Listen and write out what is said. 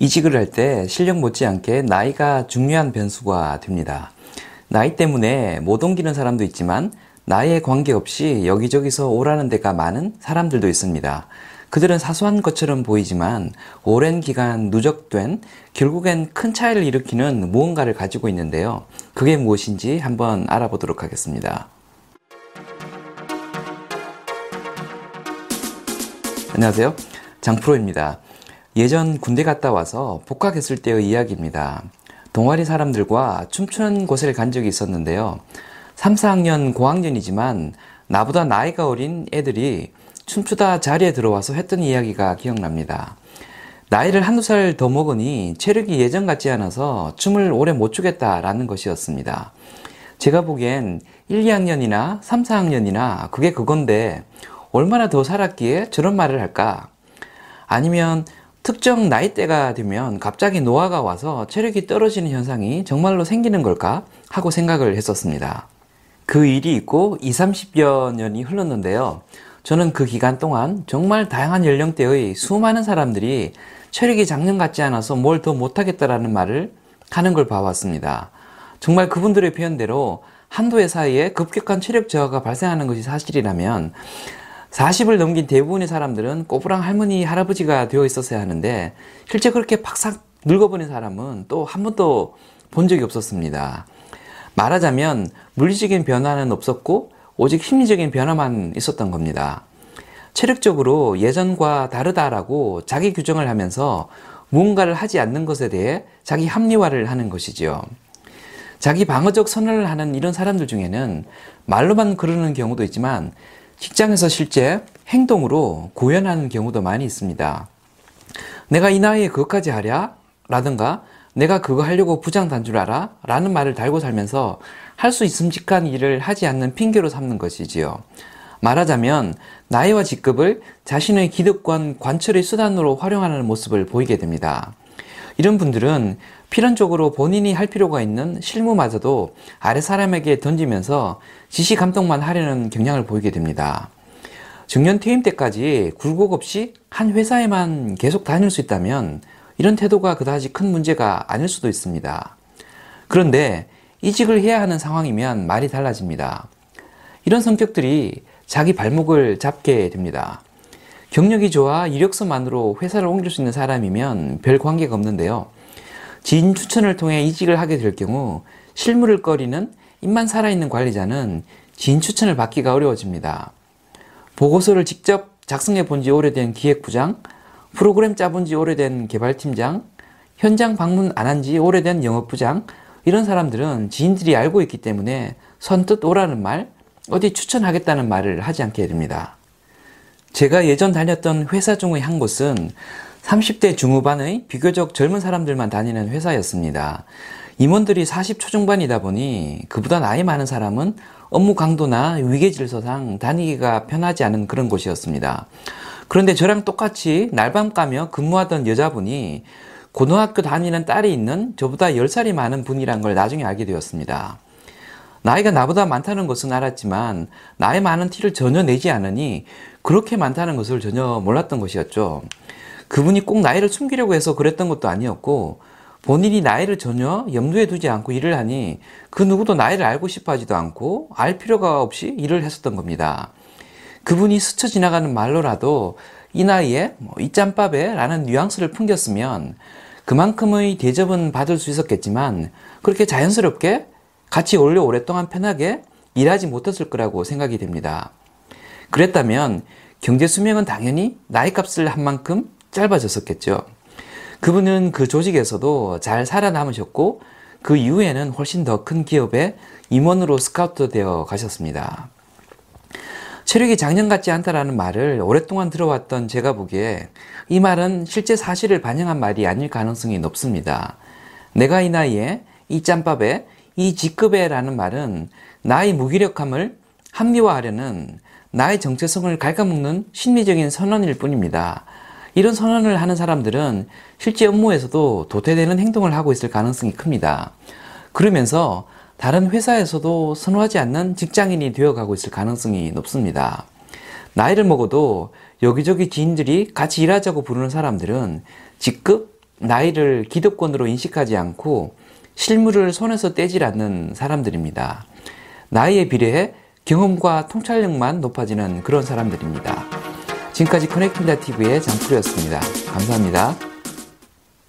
이직을 할 때 실력 못지않게 나이가 중요한 변수가 됩니다. 나이 때문에 못 옮기는 사람도 있지만 나이에 관계없이 여기저기서 오라는 데가 많은 사람들도 있습니다. 그들은 사소한 것처럼 보이지만 오랜 기간 누적된 결국엔 큰 차이를 일으키는 무언가를 가지고 있는데요. 그게 무엇인지 한번 알아보도록 하겠습니다. 안녕하세요. 장프로입니다. 예전 군대 갔다 와서 복학했을 때의 이야기입니다. 동아리 사람들과 춤추는 곳에 간 적이 있었는데요. 3, 4학년 고학년이지만 나보다 나이가 어린 애들이 춤추다 자리에 들어와서 했던 이야기가 기억납니다. 나이를 한두 살 더 먹으니 체력이 예전 같지 않아서 춤을 오래 못 추겠다라는 것이었습니다. 제가 보기엔 1, 2학년이나 3, 4학년이나 그게 그건데 얼마나 더 살았기에 저런 말을 할까? 아니면 특정 나이대가 되면 갑자기 노화가 와서 체력이 떨어지는 현상이 정말로 생기는 걸까 하고 생각을 했었습니다. 그 일이 있고 20, 30여 년이 흘렀는데요. 저는 그 기간 동안 정말 다양한 연령대의 수많은 사람들이 체력이 작년 같지 않아서 뭘 더 못하겠다라는 말을 하는 걸 봐왔습니다. 정말 그분들의 표현대로 한두 해 사이에 급격한 체력 저하가 발생하는 것이 사실이라면 40을 넘긴 대부분의 사람들은 꼬부랑 할머니, 할아버지가 되어 있었어야 하는데 실제 그렇게 팍싹 늙어버린 사람은 또 한 번도 본 적이 없었습니다. 말하자면 물리적인 변화는 없었고 오직 심리적인 변화만 있었던 겁니다. 체력적으로 예전과 다르다라고 자기 규정을 하면서 무언가를 하지 않는 것에 대해 자기 합리화를 하는 것이지요. 자기 방어적 선언을 하는 이런 사람들 중에는 말로만 그러는 경우도 있지만 직장에서 실제 행동으로 구현하는 경우도 많이 있습니다. 내가 이 나이에 그것까지 하랴? 라든가 내가 그거 하려고 부장 단줄 알아? 라는 말을 달고 살면서 할 수 있음직한 일을 하지 않는 핑계로 삼는 것이지요. 말하자면 나이와 직급을 자신의 기득권 관철의 수단으로 활용하는 모습을 보이게 됩니다. 이런 분들은 필연적으로 본인이 할 필요가 있는 실무마저도 아래 사람에게 던지면서 지시 감독만 하려는 경향을 보이게 됩니다. 중년 퇴임 때까지 굴곡 없이 한 회사에만 계속 다닐 수 있다면 이런 태도가 그다지 큰 문제가 아닐 수도 있습니다. 그런데 이직을 해야 하는 상황이면 말이 달라집니다. 이런 성격들이 자기 발목을 잡게 됩니다. 경력이 좋아 이력서만으로 회사를 옮길 수 있는 사람이면 별 관계가 없는데요. 지인 추천을 통해 이직을 하게 될 경우 실무를 꺼리는 입만 살아있는 관리자는 지인 추천을 받기가 어려워집니다. 보고서를 직접 작성해 본 지 오래된 기획부장, 프로그램 짜본 지 오래된 개발팀장, 현장 방문 안 한 지 오래된 영업부장, 이런 사람들은 지인들이 알고 있기 때문에 선뜻 오라는 말, 어디 추천하겠다는 말을 하지 않게 됩니다. 제가 예전 다녔던 회사 중의 한 곳은 30대 중후반의 비교적 젊은 사람들만 다니는 회사였습니다. 임원들이 40 초 중반이다 보니 그보다 나이 많은 사람은 업무 강도나 위계 질서상 다니기가 편하지 않은 그런 곳이었습니다. 그런데 저랑 똑같이 날밤 까며 근무하던 여자분이 고등학교 다니는 딸이 있는 저보다 10살이 많은 분이란 걸 나중에 알게 되었습니다. 나이가 나보다 많다는 것은 알았지만 나이 많은 티를 전혀 내지 않으니 그렇게 많다는 것을 전혀 몰랐던 것이었죠. 그분이 꼭 나이를 숨기려고 해서 그랬던 것도 아니었고 본인이 나이를 전혀 염두에 두지 않고 일을 하니 그 누구도 나이를 알고 싶어 하지도 않고 알 필요가 없이 일을 했었던 겁니다. 그분이 스쳐 지나가는 말로라도 이 나이에 뭐 이 짬밥에 라는 뉘앙스를 풍겼으면 그만큼의 대접은 받을 수 있었겠지만 그렇게 자연스럽게 같이 원래 오랫동안 편하게 일하지 못했을 거라고 생각이 됩니다. 그랬다면 경제 수명은 당연히 나이 값을 한 만큼 짧아졌었겠죠. 그분은 그 조직에서도 잘 살아남으셨고 그 이후에는 훨씬 더 큰 기업에 임원으로 스카우트 되어 가셨습니다. 체력이 작년 같지 않다라는 말을 오랫동안 들어왔던 제가 보기에 이 말은 실제 사실을 반영한 말이 아닐 가능성이 높습니다. 내가 이 나이에 이 짬밥에 이 직급에라는 말은 나의 무기력함을 합리화하려는 나의 정체성을 갉아먹는 심리적인 선언일 뿐입니다. 이런 선언을 하는 사람들은 실제 업무에서도 도태되는 행동을 하고 있을 가능성이 큽니다. 그러면서 다른 회사에서도 선호하지 않는 직장인이 되어가고 있을 가능성이 높습니다. 나이를 먹어도 여기저기 지인들이 같이 일하자고 부르는 사람들은 직급, 나이를 기득권으로 인식하지 않고 실물을 손에서 떼질 않는 사람들입니다. 나이에 비례해 경험과 통찰력만 높아지는 그런 사람들입니다. 지금까지 커넥팅다 TV의 장프로였습니다. 감사합니다.